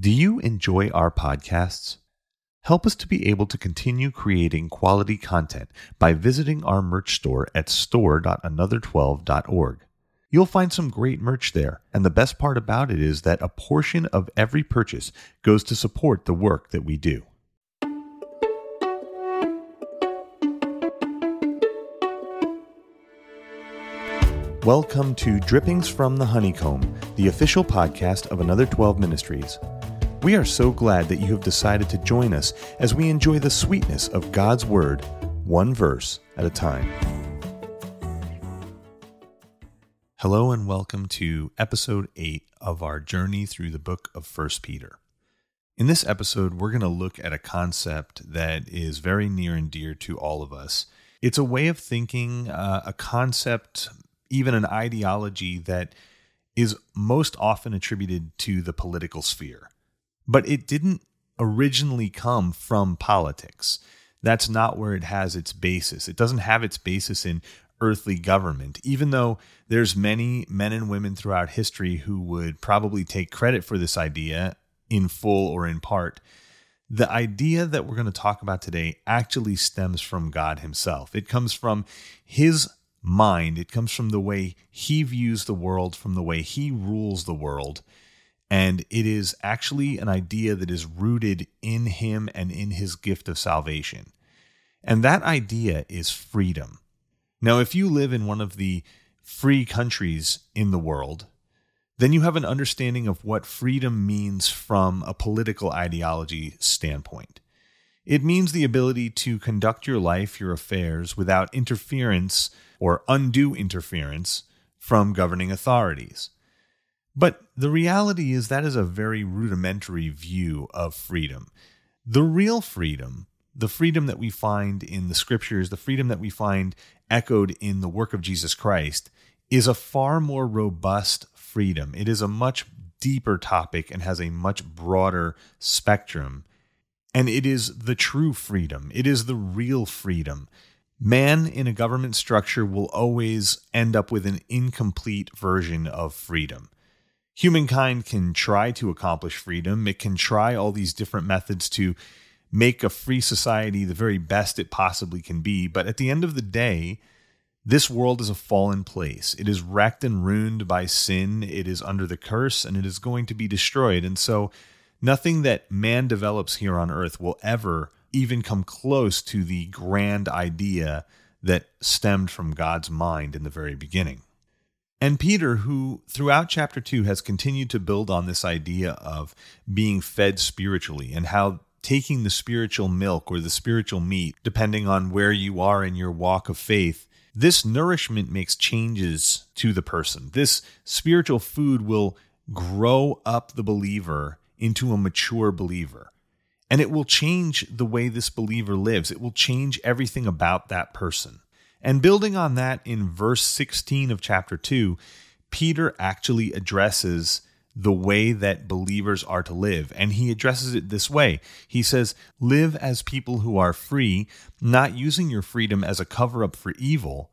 Do you enjoy our podcasts? Help us to be able to continue creating quality content by visiting our merch store at store.another12.org. You'll find some great merch there, and the best part about it is that a portion of every purchase goes to support the work that we do. Welcome to Drippings from the Honeycomb, the official podcast of Another 12 Ministries. We are so glad that you have decided to join us as we enjoy the sweetness of God's Word, one verse at a time. Hello, and welcome to episode 8 of our journey through the book of 1 Peter. In this episode, we're going to look at a concept that is very near and dear to all of us. It's a way of thinking, uh, a concept, even an ideology that is most often attributed to the political sphere. But it didn't originally come from politics. That's not where it has its basis. It doesn't have its basis in earthly government, even though there's many men and women throughout history who would probably take credit for this idea in full or in part. The idea that we're going to talk about today actually stems from God Himself. It comes from His mind, it comes from the way He views the world, from the way He rules the world. And it is actually an idea that is rooted in him and in his gift of salvation. And that idea is freedom. Now, if you live in one of the free countries in the world, then you have an understanding of what freedom means from a political ideology standpoint. It means the ability to conduct your life, your affairs, without interference or undue interference from governing authorities. But the reality is that is a very rudimentary view of freedom. The real freedom, the freedom that we find in the scriptures, the freedom that we find echoed in the work of Jesus Christ, is a far more robust freedom. It is a much deeper topic and has a much broader spectrum. And it is the true freedom, it is the real freedom. Man in a government structure will always end up with an incomplete version of freedom humankind can try to accomplish freedom. It can try all these different methods to make a free society the very best it possibly can be. But at the end of the day, this world is a fallen place. It is wrecked and ruined by sin. It is under the curse and it is going to be destroyed. And so, nothing that man develops here on earth will ever even come close to the grand idea that stemmed from God's mind in the very beginning. And Peter, who throughout chapter 2 has continued to build on this idea of being fed spiritually and how taking the spiritual milk or the spiritual meat, depending on where you are in your walk of faith, this nourishment makes changes to the person. This spiritual food will grow up the believer into a mature believer. And it will change the way this believer lives. It will change everything about that person. And building on that, in verse 16 of chapter 2, Peter actually addresses the way that believers are to live. And he addresses it this way He says, Live as people who are free, not using your freedom as a cover up for evil,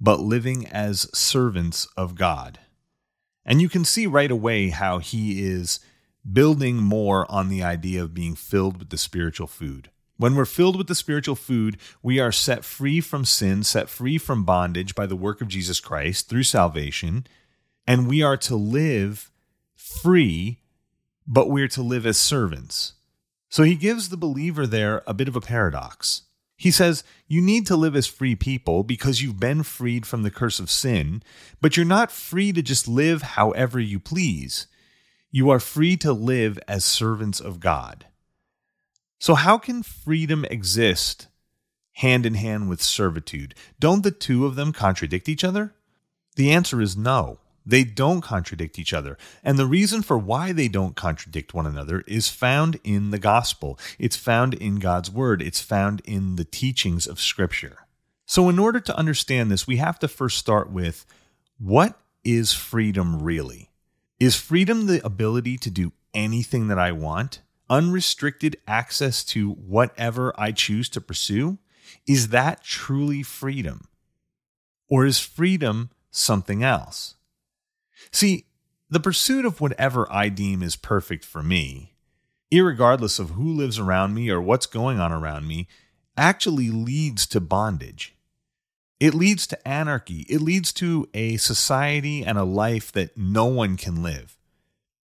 but living as servants of God. And you can see right away how he is building more on the idea of being filled with the spiritual food. When we're filled with the spiritual food, we are set free from sin, set free from bondage by the work of Jesus Christ through salvation, and we are to live free, but we're to live as servants. So he gives the believer there a bit of a paradox. He says, You need to live as free people because you've been freed from the curse of sin, but you're not free to just live however you please. You are free to live as servants of God. So, how can freedom exist hand in hand with servitude? Don't the two of them contradict each other? The answer is no. They don't contradict each other. And the reason for why they don't contradict one another is found in the gospel. It's found in God's word. It's found in the teachings of Scripture. So, in order to understand this, we have to first start with what is freedom really? Is freedom the ability to do anything that I want? unrestricted access to whatever I choose to pursue, is that truly freedom? Or is freedom something else? See, The pursuit of whatever I deem is perfect for me, irregardless of who lives around me or what's going on around me, actually leads to bondage. It leads to anarchy. It leads to a society and a life that no one can live.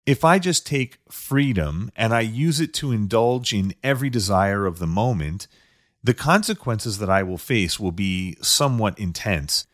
If I just take freedom and I use it to indulge in every desire of the moment, the consequences that I will face will be somewhat intense.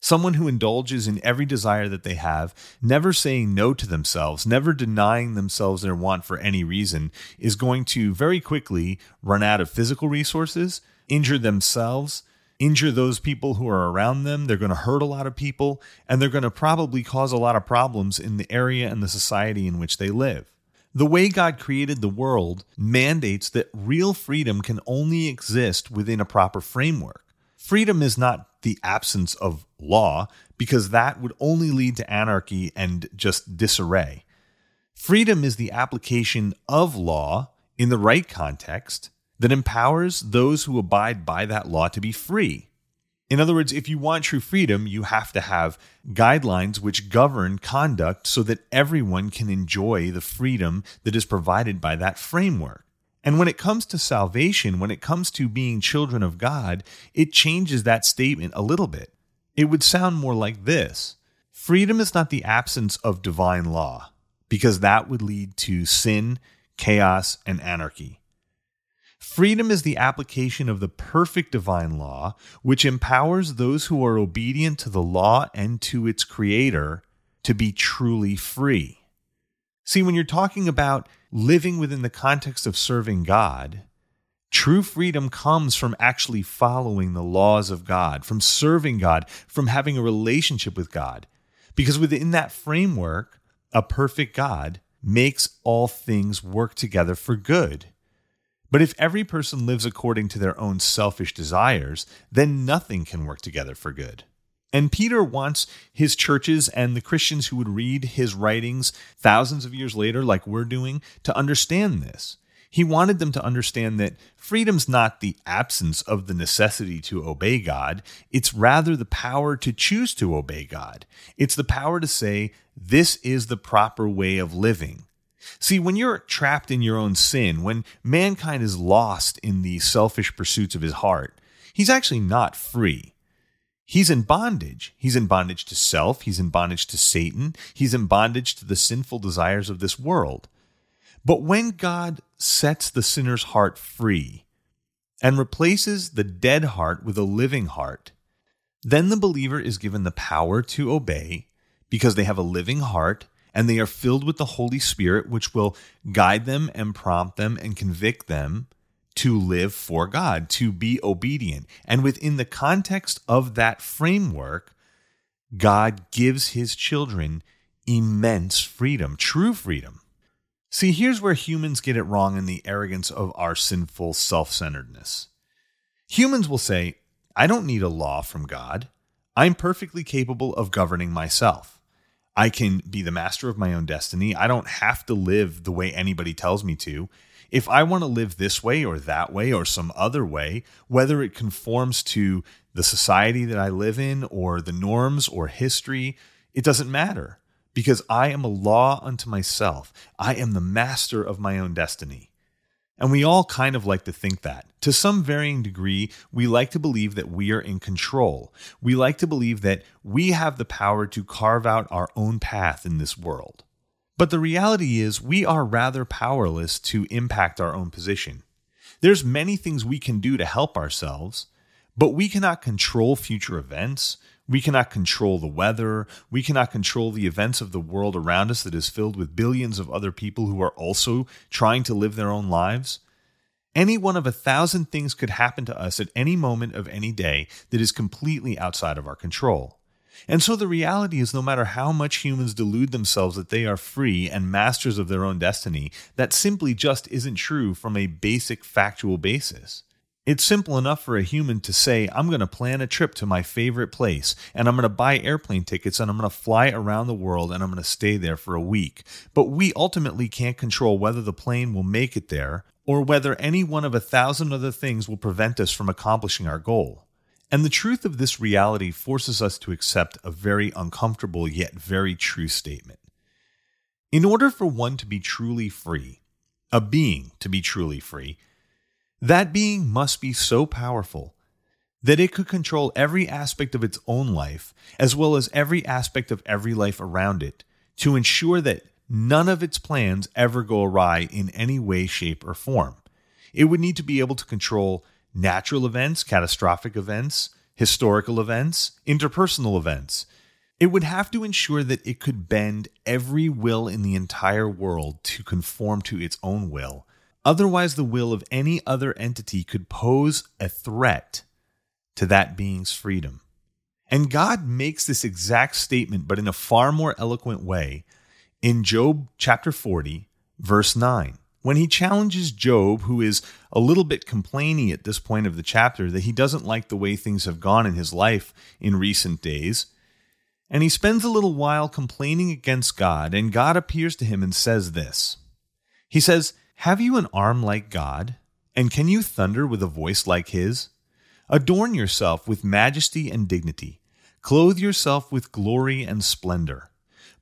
Someone who indulges in every desire that they have, never saying no to themselves, never denying themselves their want for any reason, is going to very quickly run out of physical resources, injure themselves, injure those people who are around them. They're going to hurt a lot of people, and they're going to probably cause a lot of problems in the area and the society in which they live. The way God created the world mandates that real freedom can only exist within a proper framework. Freedom is not the absence of law, because that would only lead to anarchy and just disarray. Freedom is the application of law in the right context that empowers those who abide by that law to be free. In other words, if you want true freedom, you have to have guidelines which govern conduct so that everyone can enjoy the freedom that is provided by that framework. And when it comes to salvation, when it comes to being children of God, it changes that statement a little bit. It would sound more like this Freedom is not the absence of divine law, because that would lead to sin, chaos, and anarchy. Freedom is the application of the perfect divine law, which empowers those who are obedient to the law and to its creator to be truly free. See, when you're talking about living within the context of serving God, true freedom comes from actually following the laws of God, from serving God, from having a relationship with God. Because within that framework, a perfect God makes all things work together for good. But if every person lives according to their own selfish desires, then nothing can work together for good. And Peter wants his churches and the Christians who would read his writings thousands of years later, like we're doing, to understand this. He wanted them to understand that freedom's not the absence of the necessity to obey God, it's rather the power to choose to obey God. It's the power to say, This is the proper way of living. See, when you're trapped in your own sin, when mankind is lost in the selfish pursuits of his heart, he's actually not free. He's in bondage. He's in bondage to self. He's in bondage to Satan. He's in bondage to the sinful desires of this world. But when God sets the sinner's heart free and replaces the dead heart with a living heart, then the believer is given the power to obey because they have a living heart and they are filled with the Holy Spirit, which will guide them and prompt them and convict them to live for God, to be obedient. And within the context of that framework, God gives his children immense freedom, true freedom. See, here's where humans get it wrong in the arrogance of our sinful self centeredness. Humans will say, I don't need a law from God. I'm perfectly capable of governing myself. I can be the master of my own destiny. I don't have to live the way anybody tells me to. If I want to live this way or that way or some other way, whether it conforms to the society that I live in or the norms or history, it doesn't matter because I am a law unto myself. I am the master of my own destiny. And we all kind of like to think that. To some varying degree, we like to believe that we are in control. We like to believe that we have the power to carve out our own path in this world. But the reality is, we are rather powerless to impact our own position. There's many things we can do to help ourselves, but we cannot control future events. We cannot control the weather. We cannot control the events of the world around us that is filled with billions of other people who are also trying to live their own lives. Any one of a thousand things could happen to us at any moment of any day that is completely outside of our control. And so the reality is no matter how much humans delude themselves that they are free and masters of their own destiny, that simply just isn't true from a basic factual basis. It's simple enough for a human to say, I'm going to plan a trip to my favorite place, and I'm going to buy airplane tickets, and I'm going to fly around the world, and I'm going to stay there for a week. But we ultimately can't control whether the plane will make it there, or whether any one of a thousand other things will prevent us from accomplishing our goal. And the truth of this reality forces us to accept a very uncomfortable yet very true statement. In order for one to be truly free, a being to be truly free, that being must be so powerful that it could control every aspect of its own life, as well as every aspect of every life around it, to ensure that none of its plans ever go awry in any way, shape, or form. It would need to be able to control natural events, catastrophic events, historical events, interpersonal events. It would have to ensure that it could bend every will in the entire world to conform to its own will. Otherwise, the will of any other entity could pose a threat to that being's freedom. And God makes this exact statement, but in a far more eloquent way, in Job chapter 40, verse 9. When he challenges Job, who is a little bit complaining at this point of the chapter that he doesn't like the way things have gone in his life in recent days, and he spends a little while complaining against God, and God appears to him and says this He says, Have you an arm like God? And can you thunder with a voice like his? Adorn yourself with majesty and dignity. Clothe yourself with glory and splendor.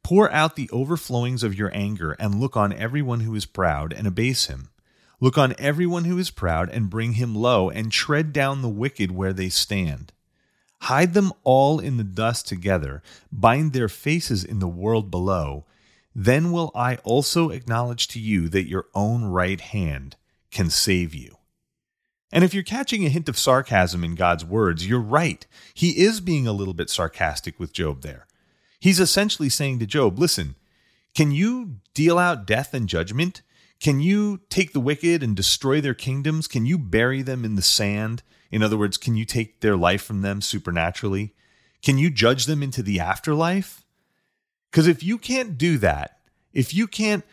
Pour out the overflowings of your anger and look on everyone who is proud and abase him. Look on everyone who is proud and bring him low and tread down the wicked where they stand. Hide them all in the dust together, bind their faces in the world below. Then will I also acknowledge to you that your own right hand can save you. And if you're catching a hint of sarcasm in God's words, you're right. He is being a little bit sarcastic with Job there. He's essentially saying to Job, listen, can you deal out death and judgment? Can you take the wicked and destroy their kingdoms? Can you bury them in the sand? In other words, can you take their life from them supernaturally? Can you judge them into the afterlife? Because if you can't do that, if you can't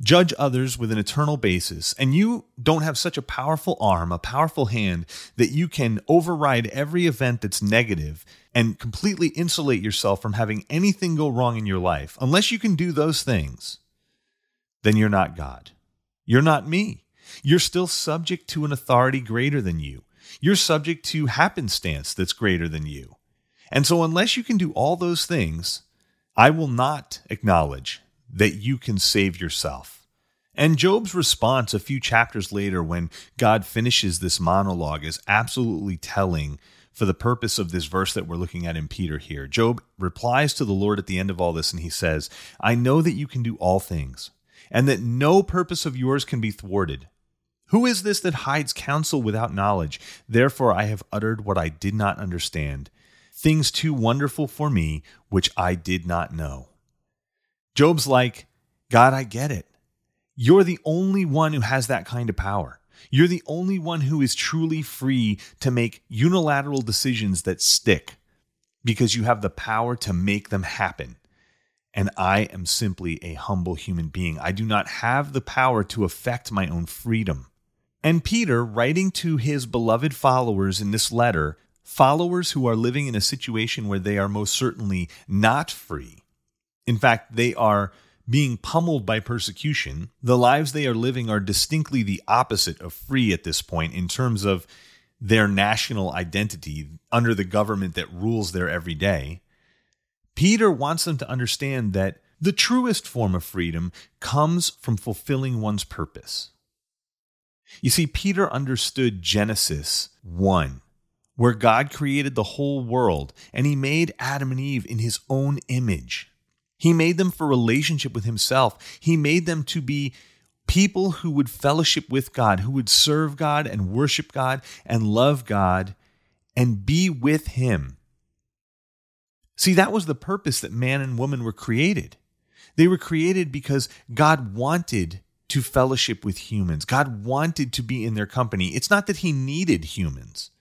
judge others with an eternal basis, and you don't have such a powerful arm, a powerful hand, that you can override every event that's negative and completely insulate yourself from having anything go wrong in your life, unless you can do those things, then you're not God. You're not me. You're still subject to an authority greater than you. You're subject to happenstance that's greater than you. And so, unless you can do all those things, I will not acknowledge that you can save yourself. And Job's response a few chapters later, when God finishes this monologue, is absolutely telling for the purpose of this verse that we're looking at in Peter here. Job replies to the Lord at the end of all this, and he says, I know that you can do all things, and that no purpose of yours can be thwarted. Who is this that hides counsel without knowledge? Therefore, I have uttered what I did not understand, things too wonderful for me, which I did not know. Job's like, God, I get it. You're the only one who has that kind of power. You're the only one who is truly free to make unilateral decisions that stick because you have the power to make them happen. And I am simply a humble human being. I do not have the power to affect my own freedom. And Peter, writing to his beloved followers in this letter, followers who are living in a situation where they are most certainly not free, in fact, they are being pummeled by persecution. The lives they are living are distinctly the opposite of free at this point in terms of their national identity under the government that rules their everyday. Peter wants them to understand that the truest form of freedom comes from fulfilling one's purpose. You see, Peter understood Genesis 1, where God created the whole world and he made Adam and Eve in his own image. He made them for relationship with Himself. He made them to be people who would fellowship with God, who would serve God and worship God and love God and be with Him. See, that was the purpose that man and woman were created. They were created because God wanted to fellowship with humans. God wanted to be in their company. It's not that He needed humans,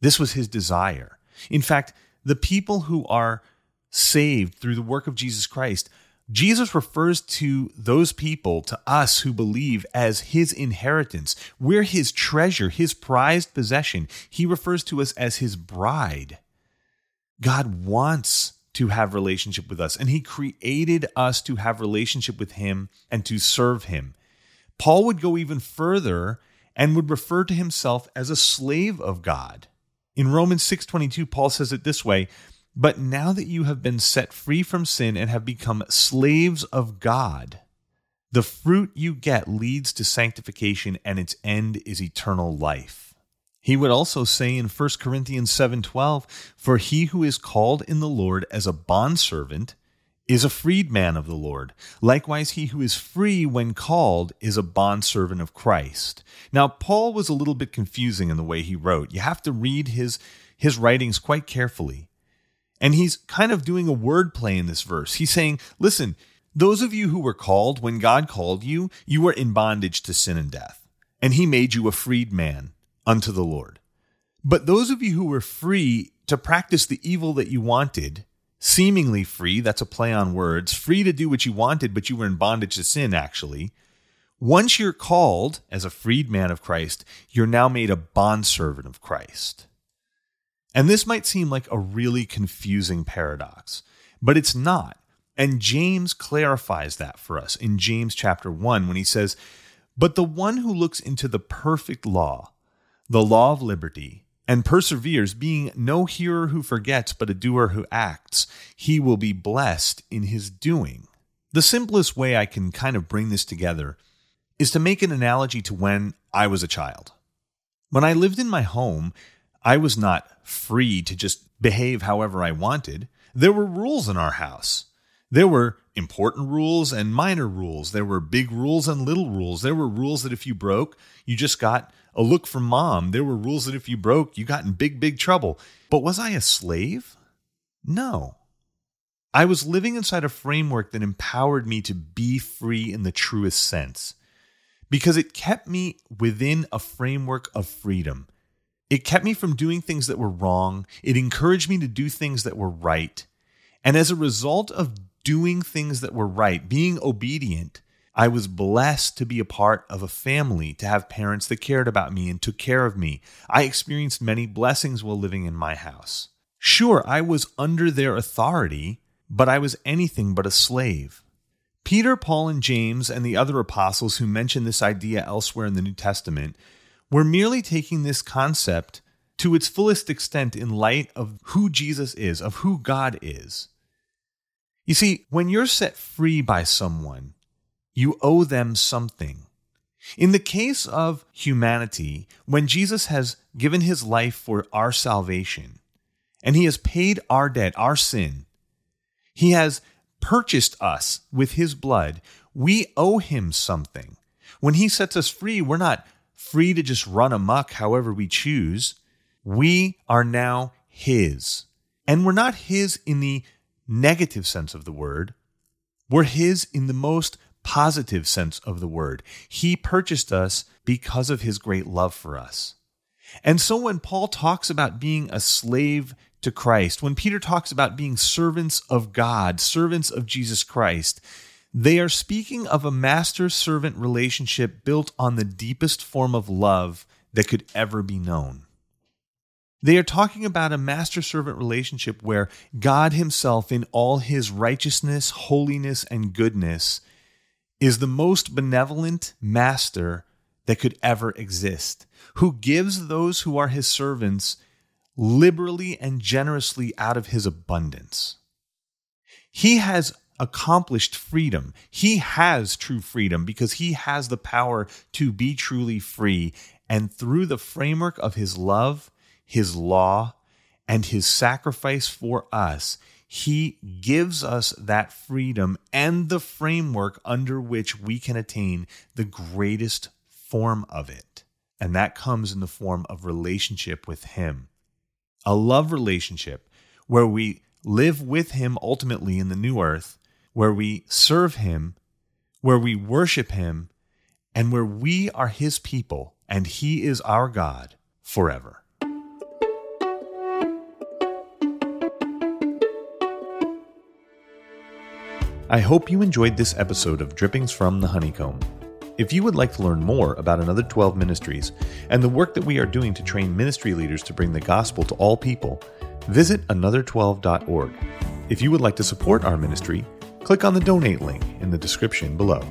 this was His desire. In fact, the people who are saved through the work of Jesus Christ, Jesus refers to those people, to us who believe, as his inheritance. We're his treasure, his prized possession. He refers to us as his bride. God wants to have relationship with us and he created us to have relationship with him and to serve him. Paul would go even further and would refer to himself as a slave of God. In Romans 6:22 Paul says it this way, but now that you have been set free from sin and have become slaves of God, The fruit you get leads to sanctification and its end is eternal life. He would also say in 1 Corinthians 7:12, "For he who is called in the Lord as a bondservant is a freedman of the Lord. Likewise, he who is free when called is a bondservant of Christ." Now, Paul was a little bit confusing in the way he wrote. You have to read his his writings quite carefully. And he's kind of doing a wordplay in this verse. He's saying, "Listen, those of you who were called, when God called you, you were in bondage to sin and death, and he made you a freed man unto the Lord. But those of you who were free to practice the evil that you wanted, seemingly free, that's a play on words, free to do what you wanted, but you were in bondage to sin, actually. Once you're called as a freed man of Christ, you're now made a bondservant of Christ. And this might seem like a really confusing paradox, but it's not. And James clarifies that for us in James chapter 1 when he says, But the one who looks into the perfect law, the law of liberty, and perseveres, being no hearer who forgets, but a doer who acts, he will be blessed in his doing. The simplest way I can kind of bring this together is to make an analogy to when I was a child. When I lived in my home, I was not free to just behave however I wanted. There were rules in our house. There were important rules and minor rules. There were big rules and little rules. There were rules that if you broke, you just got a look from mom. There were rules that if you broke, you got in big, big trouble. But was I a slave? No. I was living inside a framework that empowered me to be free in the truest sense because it kept me within a framework of freedom. It kept me from doing things that were wrong. It encouraged me to do things that were right. And as a result of doing things that were right, being obedient, I was blessed to be a part of a family, to have parents that cared about me and took care of me. I experienced many blessings while living in my house. Sure, I was under their authority, but I was anything but a slave. Peter, Paul, and James, and the other apostles who mention this idea elsewhere in the New Testament, were merely taking this concept to its fullest extent in light of who Jesus is, of who God is. You see, when you're set free by someone, you owe them something. In the case of humanity, when Jesus has given his life for our salvation, and he has paid our debt, our sin, he has purchased us with his blood, we owe him something. When he sets us free, we're not free to just run amuck however we choose. We are now his. And we're not his in the negative sense of the word, we're His in the most positive sense of the word. He purchased us because of His great love for us. And so when Paul talks about being a slave to Christ, when Peter talks about being servants of God, servants of Jesus Christ, they are speaking of a master servant relationship built on the deepest form of love that could ever be known. They are talking about a master servant relationship where God Himself, in all His righteousness, holiness, and goodness, is the most benevolent master that could ever exist, who gives those who are His servants liberally and generously out of His abundance. He has accomplished freedom. He has true freedom because He has the power to be truly free. And through the framework of His love, his law, and his sacrifice for us, he gives us that freedom and the framework under which we can attain the greatest form of it. And that comes in the form of relationship with him. A love relationship where we live with him ultimately in the new earth, where we serve him, where we worship him, and where we are his people and he is our God forever. I hope you enjoyed this episode of Drippings from the Honeycomb. If you would like to learn more about Another 12 Ministries and the work that we are doing to train ministry leaders to bring the gospel to all people, visit another12.org. If you would like to support our ministry, click on the donate link in the description below.